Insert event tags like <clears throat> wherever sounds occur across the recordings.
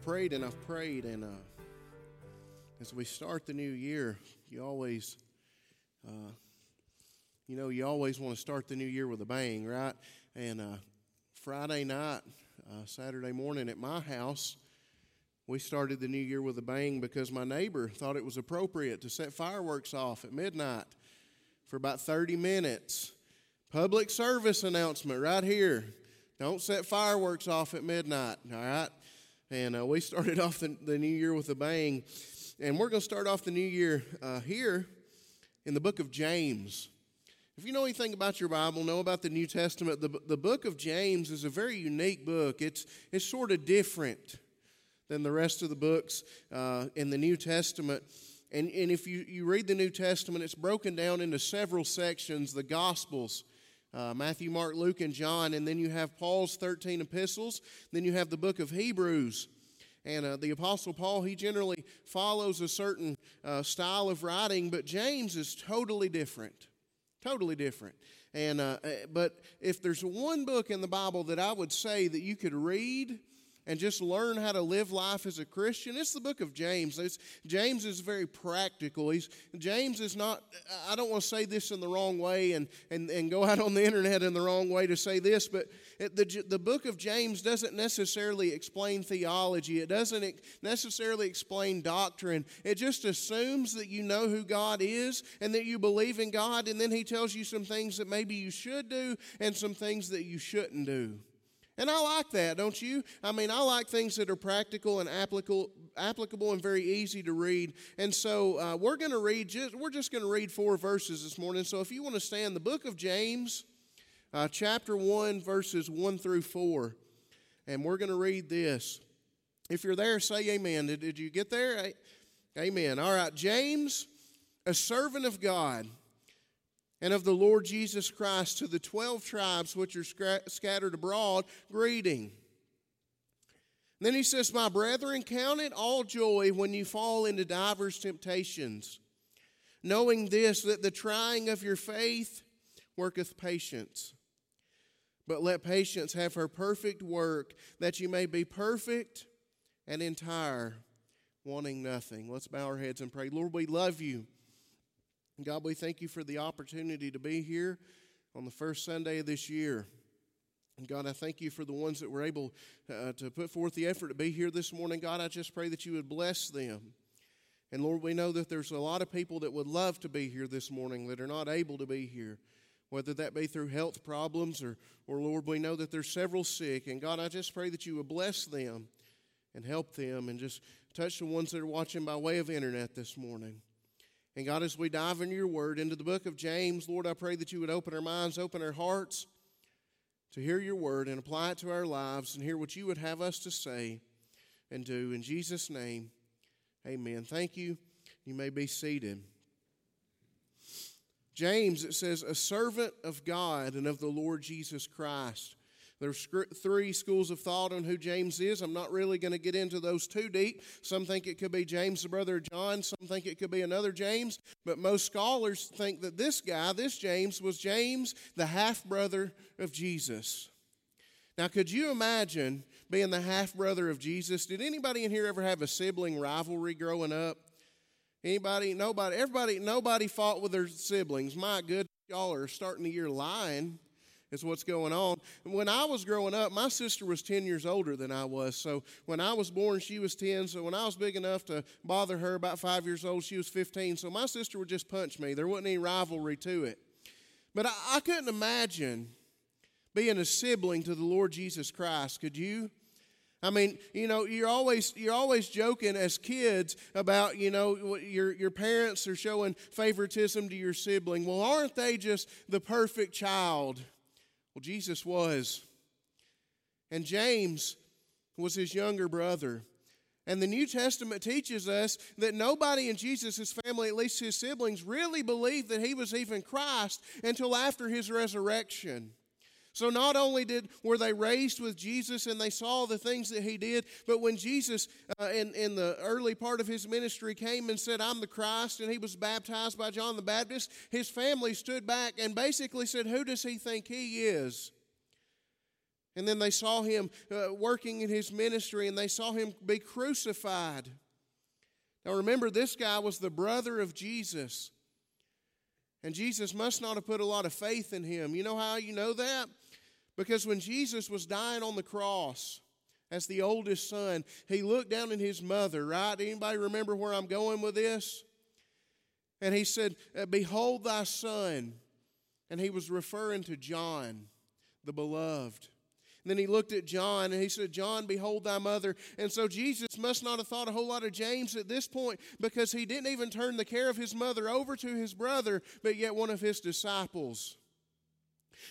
I've prayed and I've prayed, and uh, as we start the new year, you always, uh, you know, you always want to start the new year with a bang, right? And uh, Friday night, uh, Saturday morning at my house, we started the new year with a bang because my neighbor thought it was appropriate to set fireworks off at midnight for about 30 minutes. Public service announcement right here. Don't set fireworks off at midnight, all right? And uh, we started <laughs> off the, the, new year with a bang. And we're going to start off the new year uh, here in the book of James. If you know anything about your Bible, know about the New Testament, the, the book of James is a very unique book. It's, it's sort of different than the rest of the books uh, in the New Testament. And, and if you, you read the New Testament, it's broken down into several sections the Gospels. Uh, Matthew, Mark, Luke, and John, and then you have Paul's 13 epistles. Then you have the book of Hebrews. And uh, the Apostle Paul, he generally follows a certain uh, style of writing, but James is totally different. Totally different. And, uh, eh, but if there's one book in the Bible that I would say that you could read and just learn how to live life as a Christian. It's the book of James. It's, James is very practical. He's, James is not, I don't want to say this in the wrong way and, and, and go out on the internet in the wrong way to say this, but it, the, the book of James doesn't necessarily explain theology, it doesn't necessarily explain doctrine. It just assumes that you know who God is and that you believe in God, and then he tells you some things that maybe you should do and some things that you shouldn't do. And I like that, don't you? I mean, I like things that are practical and applicable, applicable and very easy to read. And so uh, we're going to read, just, we're just going to read four verses this morning. So if you want to stand, the book of James, uh, chapter 1, verses 1 through 4. And we're going to read this. If you're there, say amen. Did, did you get there? Amen. All right. James, a servant of God and of the Lord Jesus Christ to the 12 tribes which are scattered abroad, greeting. Then he says, My brethren, count it all joy when you fall into divers temptations, knowing this, that the trying of your faith worketh patience. But let patience have her perfect work, that you may be perfect and entire, wanting nothing. Let's bow our heads and pray. Lord, we love you. God, we thank you for the opportunity to be here on the first Sunday of this year. And God, I thank you for the ones that were able uh, to put forth the effort to be here this morning. God, I just pray that you would bless them. And Lord, we know that there's a lot of people that would love to be here this morning that are not able to be here, whether that be through health problems or, or Lord, we know that there's several sick. And God, I just pray that you would bless them and help them and just touch the ones that are watching by way of internet this morning. And God, as we dive into your word, into the book of James, Lord, I pray that you would open our minds, open our hearts to hear your word and apply it to our lives and hear what you would have us to say and do. In Jesus' name, amen. Thank you. You may be seated. James, it says, a servant of God and of the Lord Jesus Christ there's three schools of thought on who James is. I'm not really going to get into those too deep. Some think it could be James, the brother of John. Some think it could be another James. But most scholars think that this guy, this James, was James, the half brother of Jesus. Now, could you imagine being the half brother of Jesus? Did anybody in here ever have a sibling rivalry growing up? Anybody? Nobody. Everybody. Nobody fought with their siblings. My good, y'all are starting the year lying is what's going on. When I was growing up, my sister was 10 years older than I was. So when I was born, she was 10. So when I was big enough to bother her, about five years old, she was 15. So my sister would just punch me. There wasn't any rivalry to it. But I, I couldn't imagine being a sibling to the Lord Jesus Christ. Could you? I mean, you know, you're always you're always joking as kids about, you know, your your parents are showing favoritism to your sibling. Well, aren't they just the perfect child? Well, Jesus was. And James was his younger brother. And the New Testament teaches us that nobody in Jesus' family, at least his siblings, really believed that he was even Christ until after his resurrection. So not only did were they raised with Jesus and they saw the things that he did, but when Jesus uh, in, in the early part of his ministry came and said, I'm the Christ, and he was baptized by John the Baptist, his family stood back and basically said, Who does he think he is? And then they saw him uh, working in his ministry and they saw him be crucified. Now remember, this guy was the brother of Jesus. And Jesus must not have put a lot of faith in him. You know how you know that? Because when Jesus was dying on the cross as the oldest son, he looked down at his mother, right? Anybody remember where I'm going with this? And he said, uh, Behold thy son. And he was referring to John, the beloved. Then he looked at John and he said, John, behold thy mother. And so Jesus must not have thought a whole lot of James at this point because he didn't even turn the care of his mother over to his brother, but yet one of his disciples.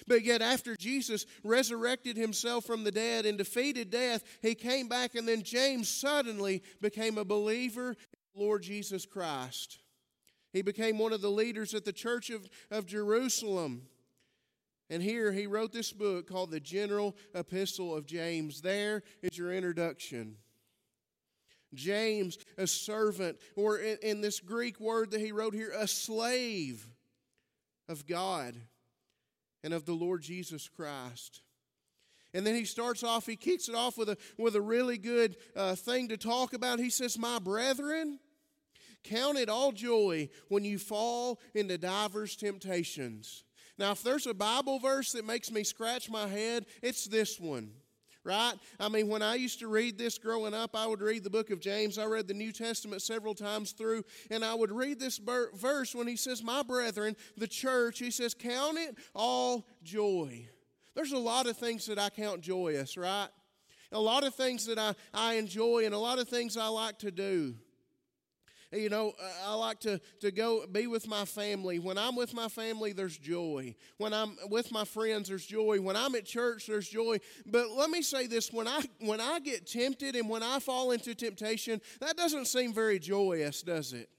But yet, after Jesus resurrected himself from the dead and defeated death, he came back, and then James suddenly became a believer in Lord Jesus Christ. He became one of the leaders at the church of, of Jerusalem. And here he wrote this book called the General Epistle of James. There is your introduction. James, a servant, or in, in, this Greek word that he wrote here, a slave of God and of the Lord Jesus Christ. And then he starts off, he kicks it off with a, with a really good uh, thing to talk about. He says, My brethren, count it all joy when you fall into divers temptations now, if there's a Bible verse that makes me scratch my head, it's this one right? I mean, when I used to read this growing up, I would read the book of James. I read the New Testament several times through, and I would read this verse when he says, My brethren, the church, he says, Count it all joy. There's a lot of things that I count joyous, right? A lot of things that I, I enjoy, and a lot of things I like to do. You know, I like to, to go be with my family. When I'm with my family, there's joy. When I'm with my friends, there's joy. When I'm at church, there's joy. But let me say this when I when I get tempted and when I fall into temptation, that doesn't seem very joyous, does it?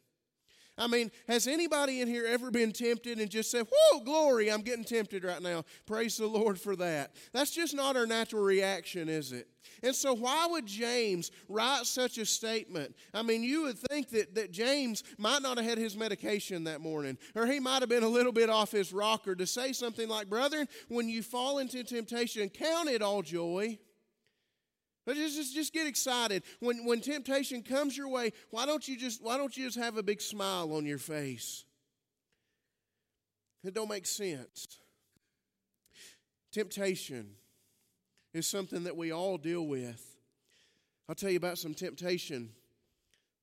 I mean, has anybody in here ever been tempted and just said, Whoa, glory, I'm getting tempted right now? Praise the Lord for that. That's just not our natural reaction, is it? And so, why would James write such a statement? I mean, you would think that, that James might not have had his medication that morning, or he might have been a little bit off his rocker to say something like, Brethren, when you fall into temptation, count it all joy. Just, just, just get excited. When, when temptation comes your way, why don't, you just, why don't you just have a big smile on your face? It don't make sense. Temptation is something that we all deal with. I'll tell you about some temptation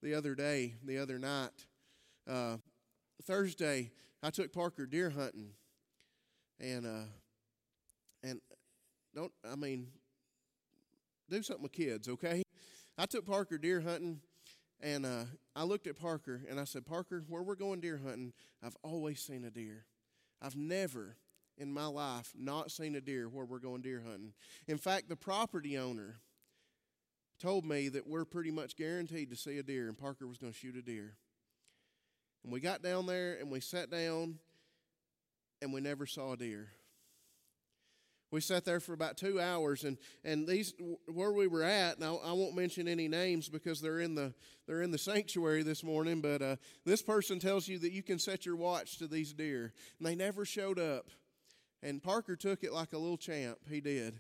the other day, the other night. Uh, Thursday, I took Parker deer hunting, and uh, and don't I mean do something with kids, okay? I took Parker deer hunting, and uh, I looked at Parker and I said, Parker, where we're going deer hunting, I've always seen a deer. I've never in my life not seen a deer where we're going deer hunting. In fact, the property owner told me that we're pretty much guaranteed to see a deer, and Parker was going to shoot a deer. And we got down there and we sat down, and we never saw a deer. We sat there for about two hours, and, and these where we were at. Now I won't mention any names because they're in the they're in the <laughs> sanctuary this morning. But uh, this person tells you that you can set your watch to these deer, and they never showed up. And Parker took it like a little champ. He did.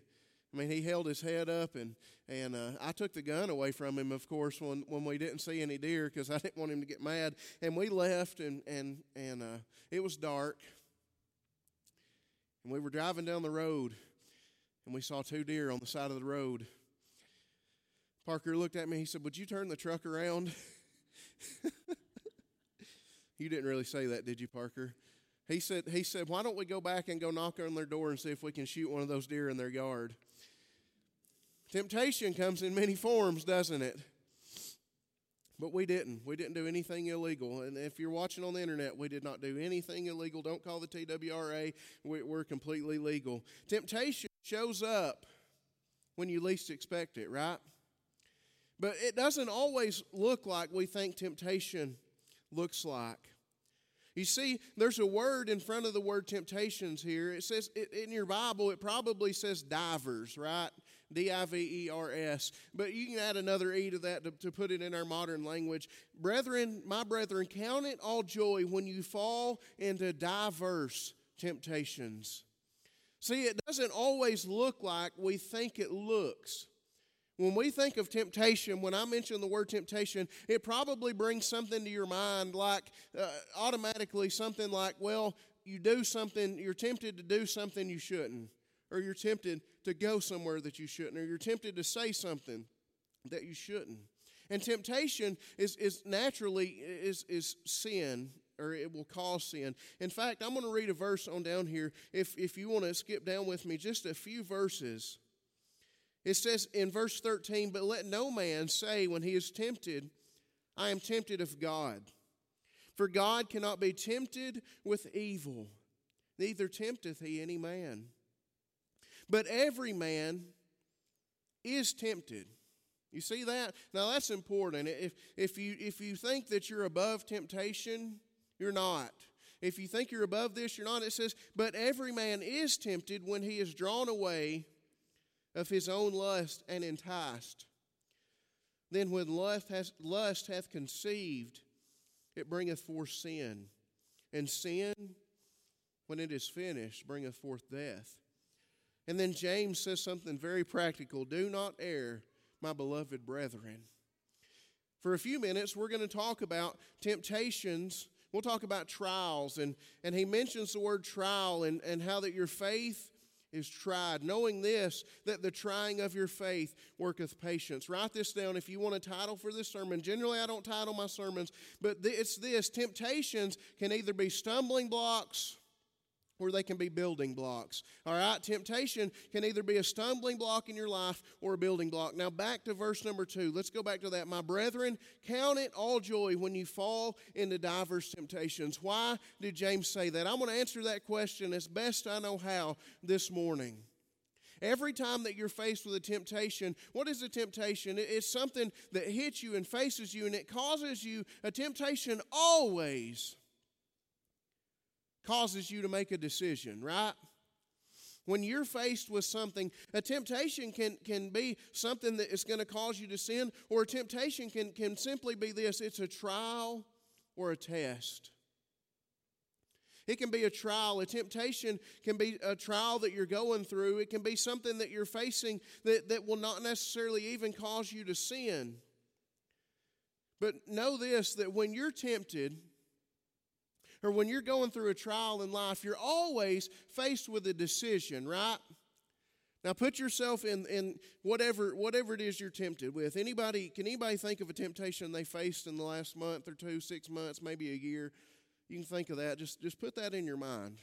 I mean, he held his head up, and and uh, I took the gun away from him, of course, when when we didn't see any deer because I didn't want him to get mad. And we left, and and and uh, it was dark, and we were driving down the road, and we saw two deer on the side of the road. Parker looked at me. He said, "Would you turn the truck around?" <laughs> you didn't really say that, did you, Parker? He said, he said, why don't we go back and go knock on their door and see if we can shoot one of those deer in their yard? Temptation comes in many forms, doesn't it? But we didn't. We didn't do anything illegal. And if you're watching on the internet, we did not do anything illegal. Don't call the TWRA. We're completely legal. Temptation shows up when you least expect it, right? But it doesn't always look like we think temptation looks like. You see, there's a word in front of the word temptations here. It says in your Bible, it probably says divers, right? D I V E R S. But you can add another E to that to, to put it in our modern language. Brethren, my brethren, count it all joy when you fall into diverse temptations. See, it doesn't always look like we think it looks. When we think of temptation, when I mention the word temptation, it probably brings something to your mind like uh, automatically something like, well, you do something, you're tempted to do something you shouldn't, or you're tempted to go somewhere that you shouldn't, or you're tempted to say something that you shouldn't. And temptation is, is naturally is, is sin or it will cause sin. In fact, I'm going to read a verse on down here. If, if you want to skip down with me just a few verses, it says in verse 13, But let no man say when he is tempted, I am tempted of God. For God cannot be tempted with evil, neither tempteth he any man. But every man is tempted. You see that? Now that's important. If, if, you, if you think that you're above temptation, you're not. If you think you're above this, you're not. It says, But every man is tempted when he is drawn away of his own lust and enticed. Then when lust, has, lust hath conceived, it bringeth forth sin. And sin, when it is finished, bringeth forth death. And then James says something very practical Do not err, my beloved brethren. For a few minutes, we're going to talk about temptations We'll talk about trials, and, and he mentions the word trial and, and how that your faith is tried, knowing this, that the trying of your faith worketh patience. Write this down if you want a title for this sermon. Generally, I don't title my sermons, but it's this temptations can either be stumbling blocks or they can be building blocks. All right, temptation can either be a stumbling block in your life or a building block. Now, back to verse number two. Let's go back to that. My brethren, count it all joy when you fall into diverse temptations. Why did James say that? I'm going to answer that question as best I know how this morning. Every time that you're faced with a temptation, what is a temptation? It's something that hits you and faces you, and it causes you a temptation always causes you to make a decision, right? When you're faced with something, a temptation can, can be something that is going to cause you to sin, or a temptation can, can simply be this it's a trial or a test. It can be a trial. A temptation can be a trial that you're going through. It can be something that you're facing that, that will not necessarily even cause you to sin. But know this that when you're tempted, or when you're going through a trial in life, you're always faced with a decision, right? Now put yourself in, in whatever whatever it is you're tempted with. Anybody can anybody think of a temptation they faced in the last month or two, six months, maybe a year? You can think of that. Just just put that in your mind.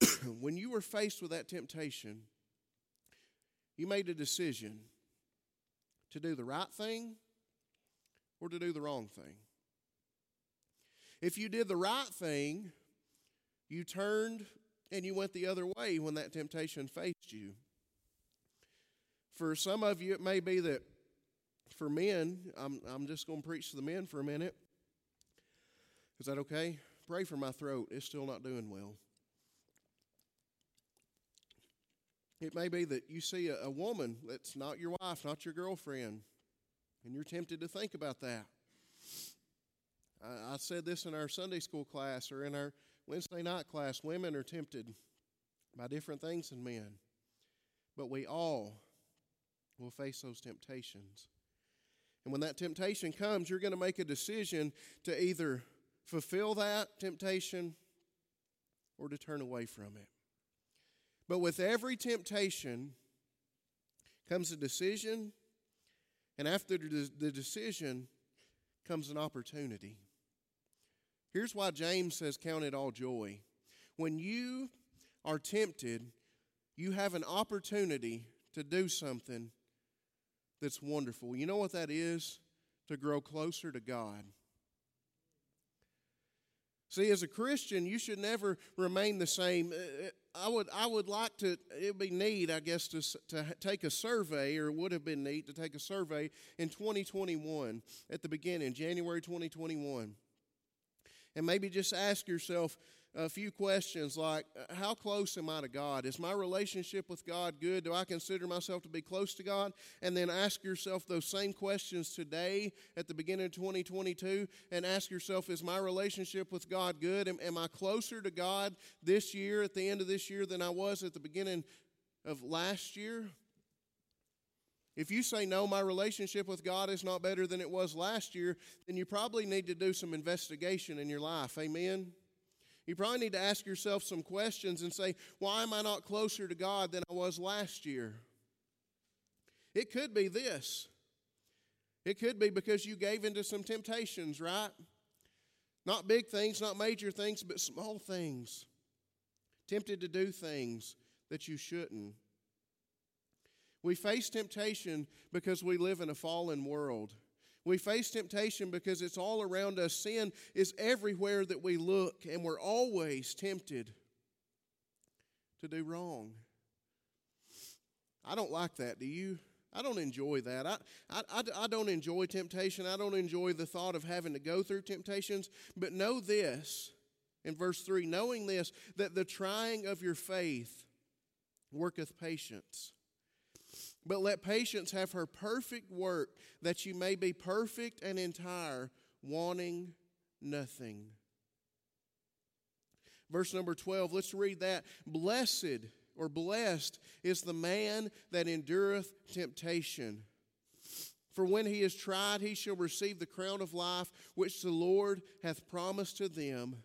<clears throat> when you were faced with that temptation, you made a decision to do the right thing or to do the wrong thing. If you did the right thing, you turned and you went the other way when that temptation faced you. For some of you, it may be that for men, I'm, I'm just going to preach to the men for a minute. Is that okay? Pray for my throat. It's still not doing well. It may be that you see a, a woman that's not your wife, not your girlfriend, and you're tempted to think about that. I, said this in our Sunday school class or in our Wednesday night class women are tempted by different things than men, but we all will face those temptations. And when that temptation comes, you're going to make a decision to either fulfill that temptation or to turn away from it. But with every temptation comes a decision, and after the decision comes an opportunity. Here's why James says, Count it all joy. When you are tempted, you have an opportunity to do something that's wonderful. You know what that is? To grow closer to God. See, as a Christian, you should never remain the same. Uh, uh, I would, I would like to, it would be neat, I guess, to, to take a survey, or would have been neat to take a survey in 2021 at the beginning, January 2021 and maybe just ask yourself a few questions like How close am I to God? Is my relationship with God good? Do I consider myself to be close to God? And then ask yourself those same questions today at the beginning of 2022 and ask yourself Is my relationship with God good? Am, am I closer to God this year, at the end of this year, than I was at the beginning of last year? If you say, no, my relationship with God is not better than it was last year, then you probably need to do some investigation in your life. Amen? You probably need to ask yourself some questions and say, why am I not closer to God than I was last year? It could be this. It could be because you gave into some temptations, right? Not big things, not major things, but small things. Tempted to do things that you shouldn't. We face temptation because we live in a fallen world. We face temptation because it's all around us. Sin is everywhere that we look, and we're always tempted to do wrong. I don't like that. Do you? I don't enjoy that. I, I, I, don't enjoy temptation. I don't enjoy the thought of having to go through temptations. But know this in verse 3 knowing this, that the trying of your faith worketh patience. But let patience have her perfect work, that you may be perfect and entire, wanting nothing. Verse number 12, let's read that. Blessed or blessed is the man that endureth temptation. For when he is tried, he shall receive the crown of life which the Lord hath promised to them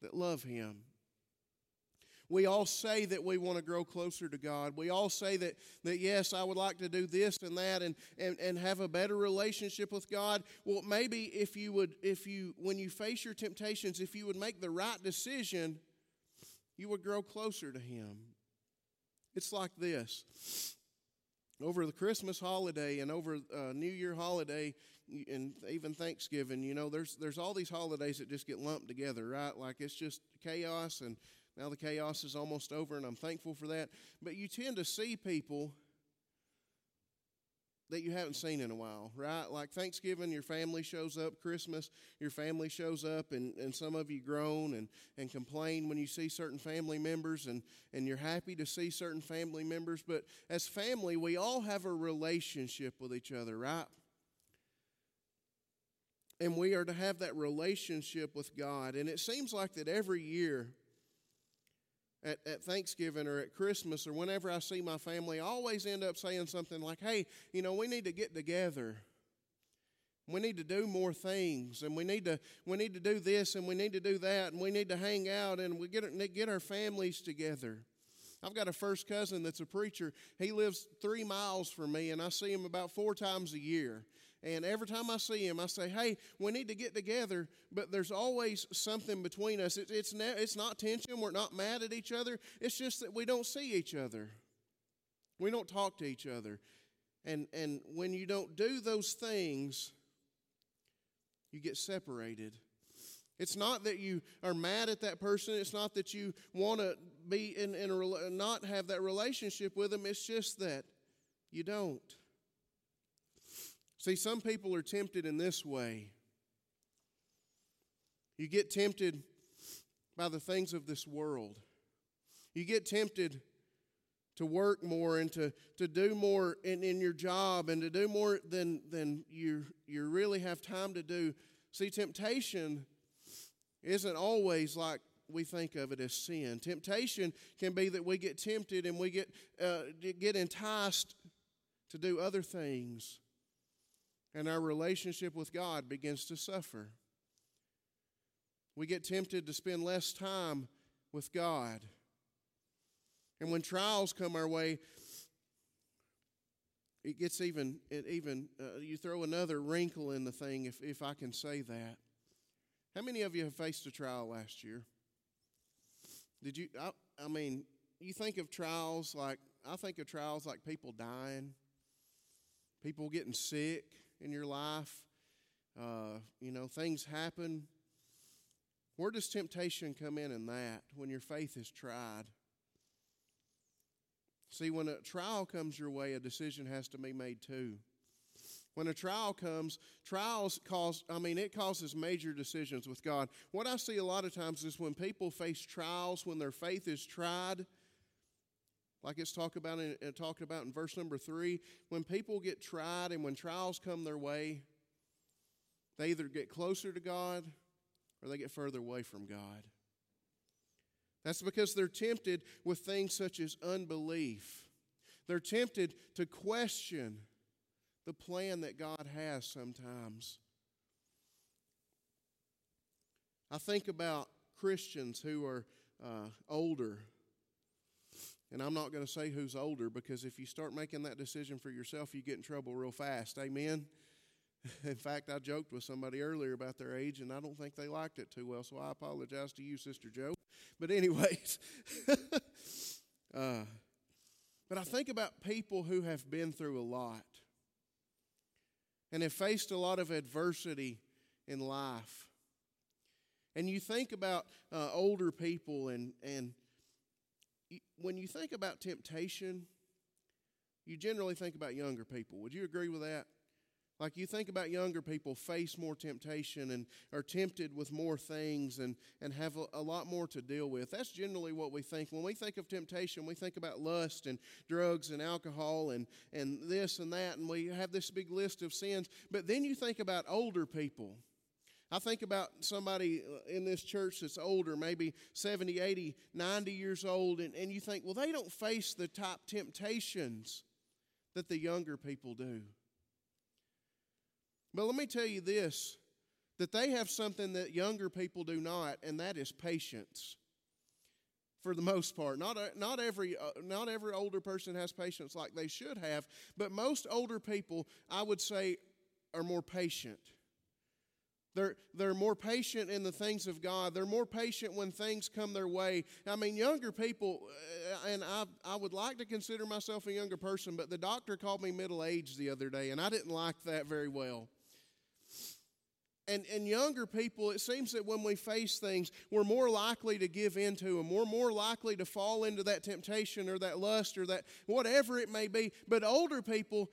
that love him. We all say that we want to grow closer to God. We all say that, that yes, I would like to do this and that and, and, and have a better relationship with God. Well, maybe if you would, if you, when you face your temptations, if you would make the right decision, you would grow closer to Him. It's like this. Over the Christmas holiday and over uh, New Year holiday, and even Thanksgiving, you know, there's there's all these holidays that just get lumped together, right? Like it's just chaos and now the chaos is almost over, and I'm thankful for that. But you tend to see people that you haven't seen in a while, right? Like Thanksgiving, your family shows up. Christmas, your family shows up, and, and some of you groan and, and complain when you see certain family members, and, and you're happy to see certain family members. But as family, we all have a relationship with each other, right? And we are to have that relationship with God. And it seems like that every year, at, at Thanksgiving or at Christmas or whenever I see my family, I always end up saying something like, hey, you know, we need to get together. We need to do more things, and we need to we need to do this, and we need to do that, and we need to hang out, and we get get our families together. I've got a first cousin that's a preacher. He lives three miles from me, and I see him about four times a year. And every time I see him, I say, hey, we need to get together, but there's always something between us. It, it's, ne- it's not tension. We're not mad at each other. It's just that we don't see each other. We don't talk to each other. And, and when you don't do those things, you get separated. It's not that you are mad at that person. It's not that you want to be in, in a, not have that relationship with them. It's just that you don't. See, some people are tempted in this way. You get tempted by the things of this world. You get tempted to work more and to, to do more in, in your job and to do more than, than you, you really have time to do. See, temptation isn't always like we think of it as sin. Temptation can be that we get tempted and we get, uh, get enticed to do other things and our relationship with God begins to suffer. We get tempted to spend less time with God. And when trials come our way, it gets even, it even uh, you throw another wrinkle in the thing, if, if I can say that. How many of you have faced a trial last year? Did you, I, I mean, you think of trials like, I think of trials like people dying, people getting sick, in your life, uh, you know, things happen. Where does temptation come in in that when your faith is tried? See, when a trial comes your way, a decision has to be made too. When a trial comes, trials cause, I mean, it causes major decisions with God. What I see a lot of times is when people face trials, when their faith is tried, like it's talked about in, uh, talked about in verse number three, when people get tried and when trials come their way, they either get closer to God or they get further away from God. That's because they're tempted with things such as unbelief. They're tempted to question the plan that God has sometimes. I think about Christians who are uh, older. And I'm not going to say who's older because if you start making that decision for yourself, you get in trouble real fast. Amen? <laughs> In fact, I joked with somebody earlier about their age, and I don't think they liked it too well, so I apologize to you, Sister Joe. But, anyways, <laughs> uh, but I think about people who have been through a lot and have faced a lot of adversity in life. And you think about uh, older people, and, and when you think about temptation, you generally think about younger people. Would you agree with that? Like you think about younger people face more temptation and are tempted with more things and, and have a, a, lot more to deal with. That's generally what we think. When we think of temptation, we think about lust and drugs and alcohol and, and this and that, and we have this big list of sins. But then you think about older people. I think about somebody uh, in this church that's older, maybe 70, 80, 90 years old, and, and you think, well, they don't face the top temptations that the younger people do. But let me tell you this that they have something that younger people do not, and that is patience. For the most part, not, uh, not, every, uh, not every older person has patience like they should have, but most older people, I would say, are more patient. They're, they're more patient in the things of God. They're more patient when things come their way. I mean, younger people, uh, and I, I would like to consider myself a younger person, but the doctor called me middle aged the other day, and I didn't like that very well. And, and younger people, it seems that when we face things, we're more likely to give in to them. We're more likely to fall into that temptation or that lust or that whatever it may be. But older people,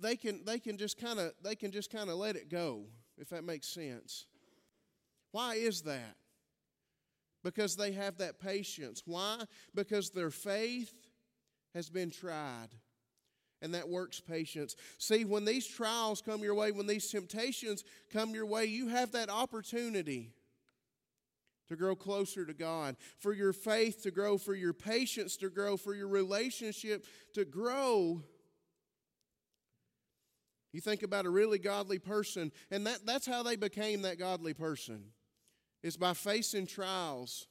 they can, they can just kind of they can just kind of let it go, if that makes sense. Why is that? Because they have that patience. Why? Because their faith has been tried and that works patience. See, when these trials come your way, when these temptations come your way, you have that opportunity to grow closer to God, for your faith to grow, for your patience to grow, for your relationship to grow. You think about a really godly person, and that, that's how they became that godly person. It's by facing trials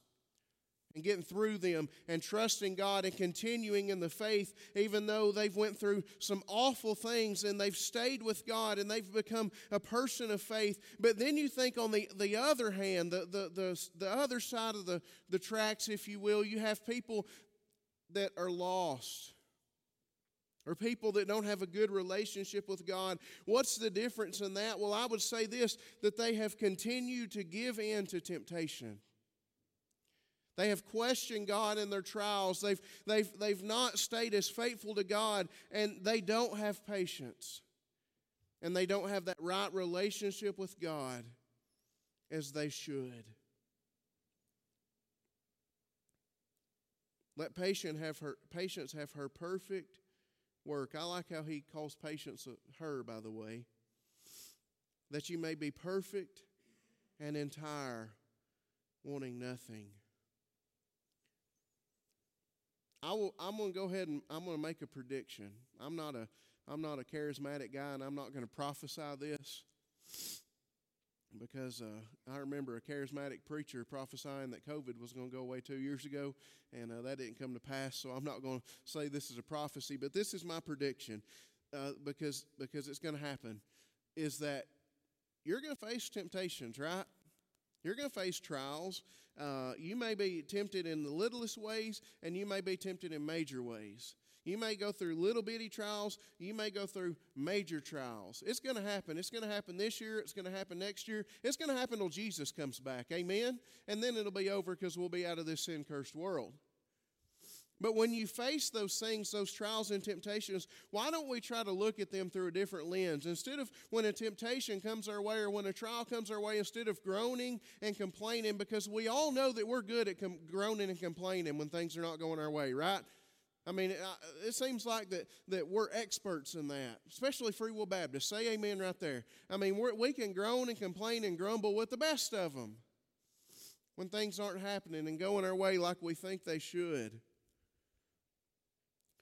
and getting through them and trusting God and continuing in the faith even though they've went through some awful things and they've stayed with God and they've become a person of faith but then you think on the, the other hand the, the, the, the other side of the, the tracks if you will you have people that are lost or people that don't have a good relationship with God. What's the difference in that? Well, I would say this that they have continued to give in to temptation. They have questioned God in their trials. They've, they've, they've not stayed as faithful to God, and they don't have patience. And they don't have that right relationship with God as they should. Let patience have her, patience have her perfect work. I like how he calls patience her, by the way. That you may be perfect and entire, wanting nothing. I will, I'm going to go ahead and I'm going to make a prediction. I'm not a, I'm not a charismatic guy, and I'm not going to prophesy this because uh, I remember a charismatic preacher prophesying that COVID was going to go away two years ago, and uh, that didn't come to pass. So I'm not going to say this is a prophecy, but this is my prediction uh, because because it's going to happen. Is that you're going to face temptations, right? You're going to face trials. Uh, you may be tempted in the littlest ways, and you may be tempted in major ways. You may go through little bitty trials. You may go through major trials. It's going to happen. It's going to happen this year. It's going to happen next year. It's going to happen till Jesus comes back. Amen? And then it'll be over because we'll be out of this sin cursed world. But when you face those things, those trials and temptations, why don't we try to look at them through a different lens? Instead of when a temptation comes our way or when a trial comes our way, instead of groaning and complaining, because we all know that we're good at com- groaning and complaining when things are not going our way, right? I mean, it, seems like that, that we're experts in that, especially Free Will Baptist. Say amen right there. I mean, we can groan and complain and grumble with the best of them when things aren't happening and going our way like we think they should.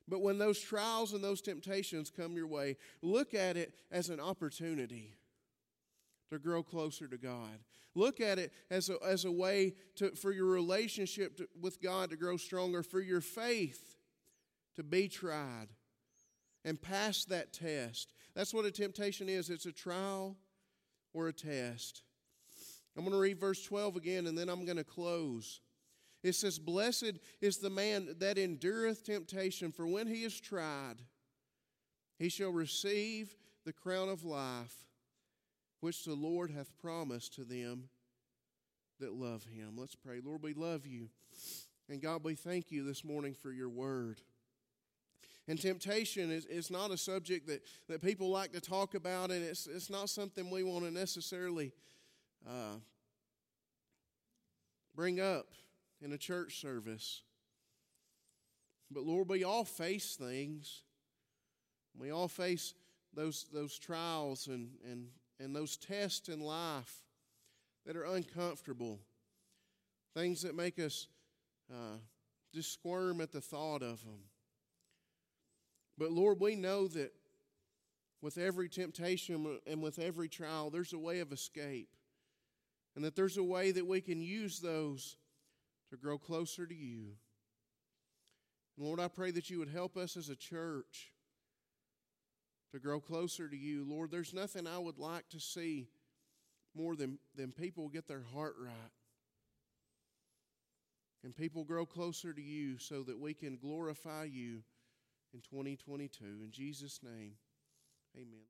But when those trials and those temptations come your way, look at it as an opportunity to grow closer to God. Look at it as a, as a way to, for your relationship to, with God to grow stronger, for your faith to be tried and pass that test. That's what a temptation is it's a trial or a test. I'm going to read verse 12 again and then I'm going to close. It says, Blessed is the man that endureth temptation, for when he is tried, he shall receive the crown of life which the Lord hath promised to them that love him. Let's pray. Lord, we love you. And God, we thank you this morning for your word. And temptation is, is not a subject that, that people like to talk about, and it's, it's not something we want to necessarily uh, bring up in a church service. But Lord, we all face things. We all face those, those trials and, and, and those tests in life that are uncomfortable, things that make us uh, just squirm at the thought of them. But Lord, we know that with every temptation and with every trial, there's a way of escape. And that there's a way that we can use those to grow closer to you. And Lord, I pray that you would help us as a church to grow closer to you. Lord, there's nothing I would like to see more than, than people get their heart right. And people grow closer to you so that we can glorify you in 2022. In Jesus' name, amen.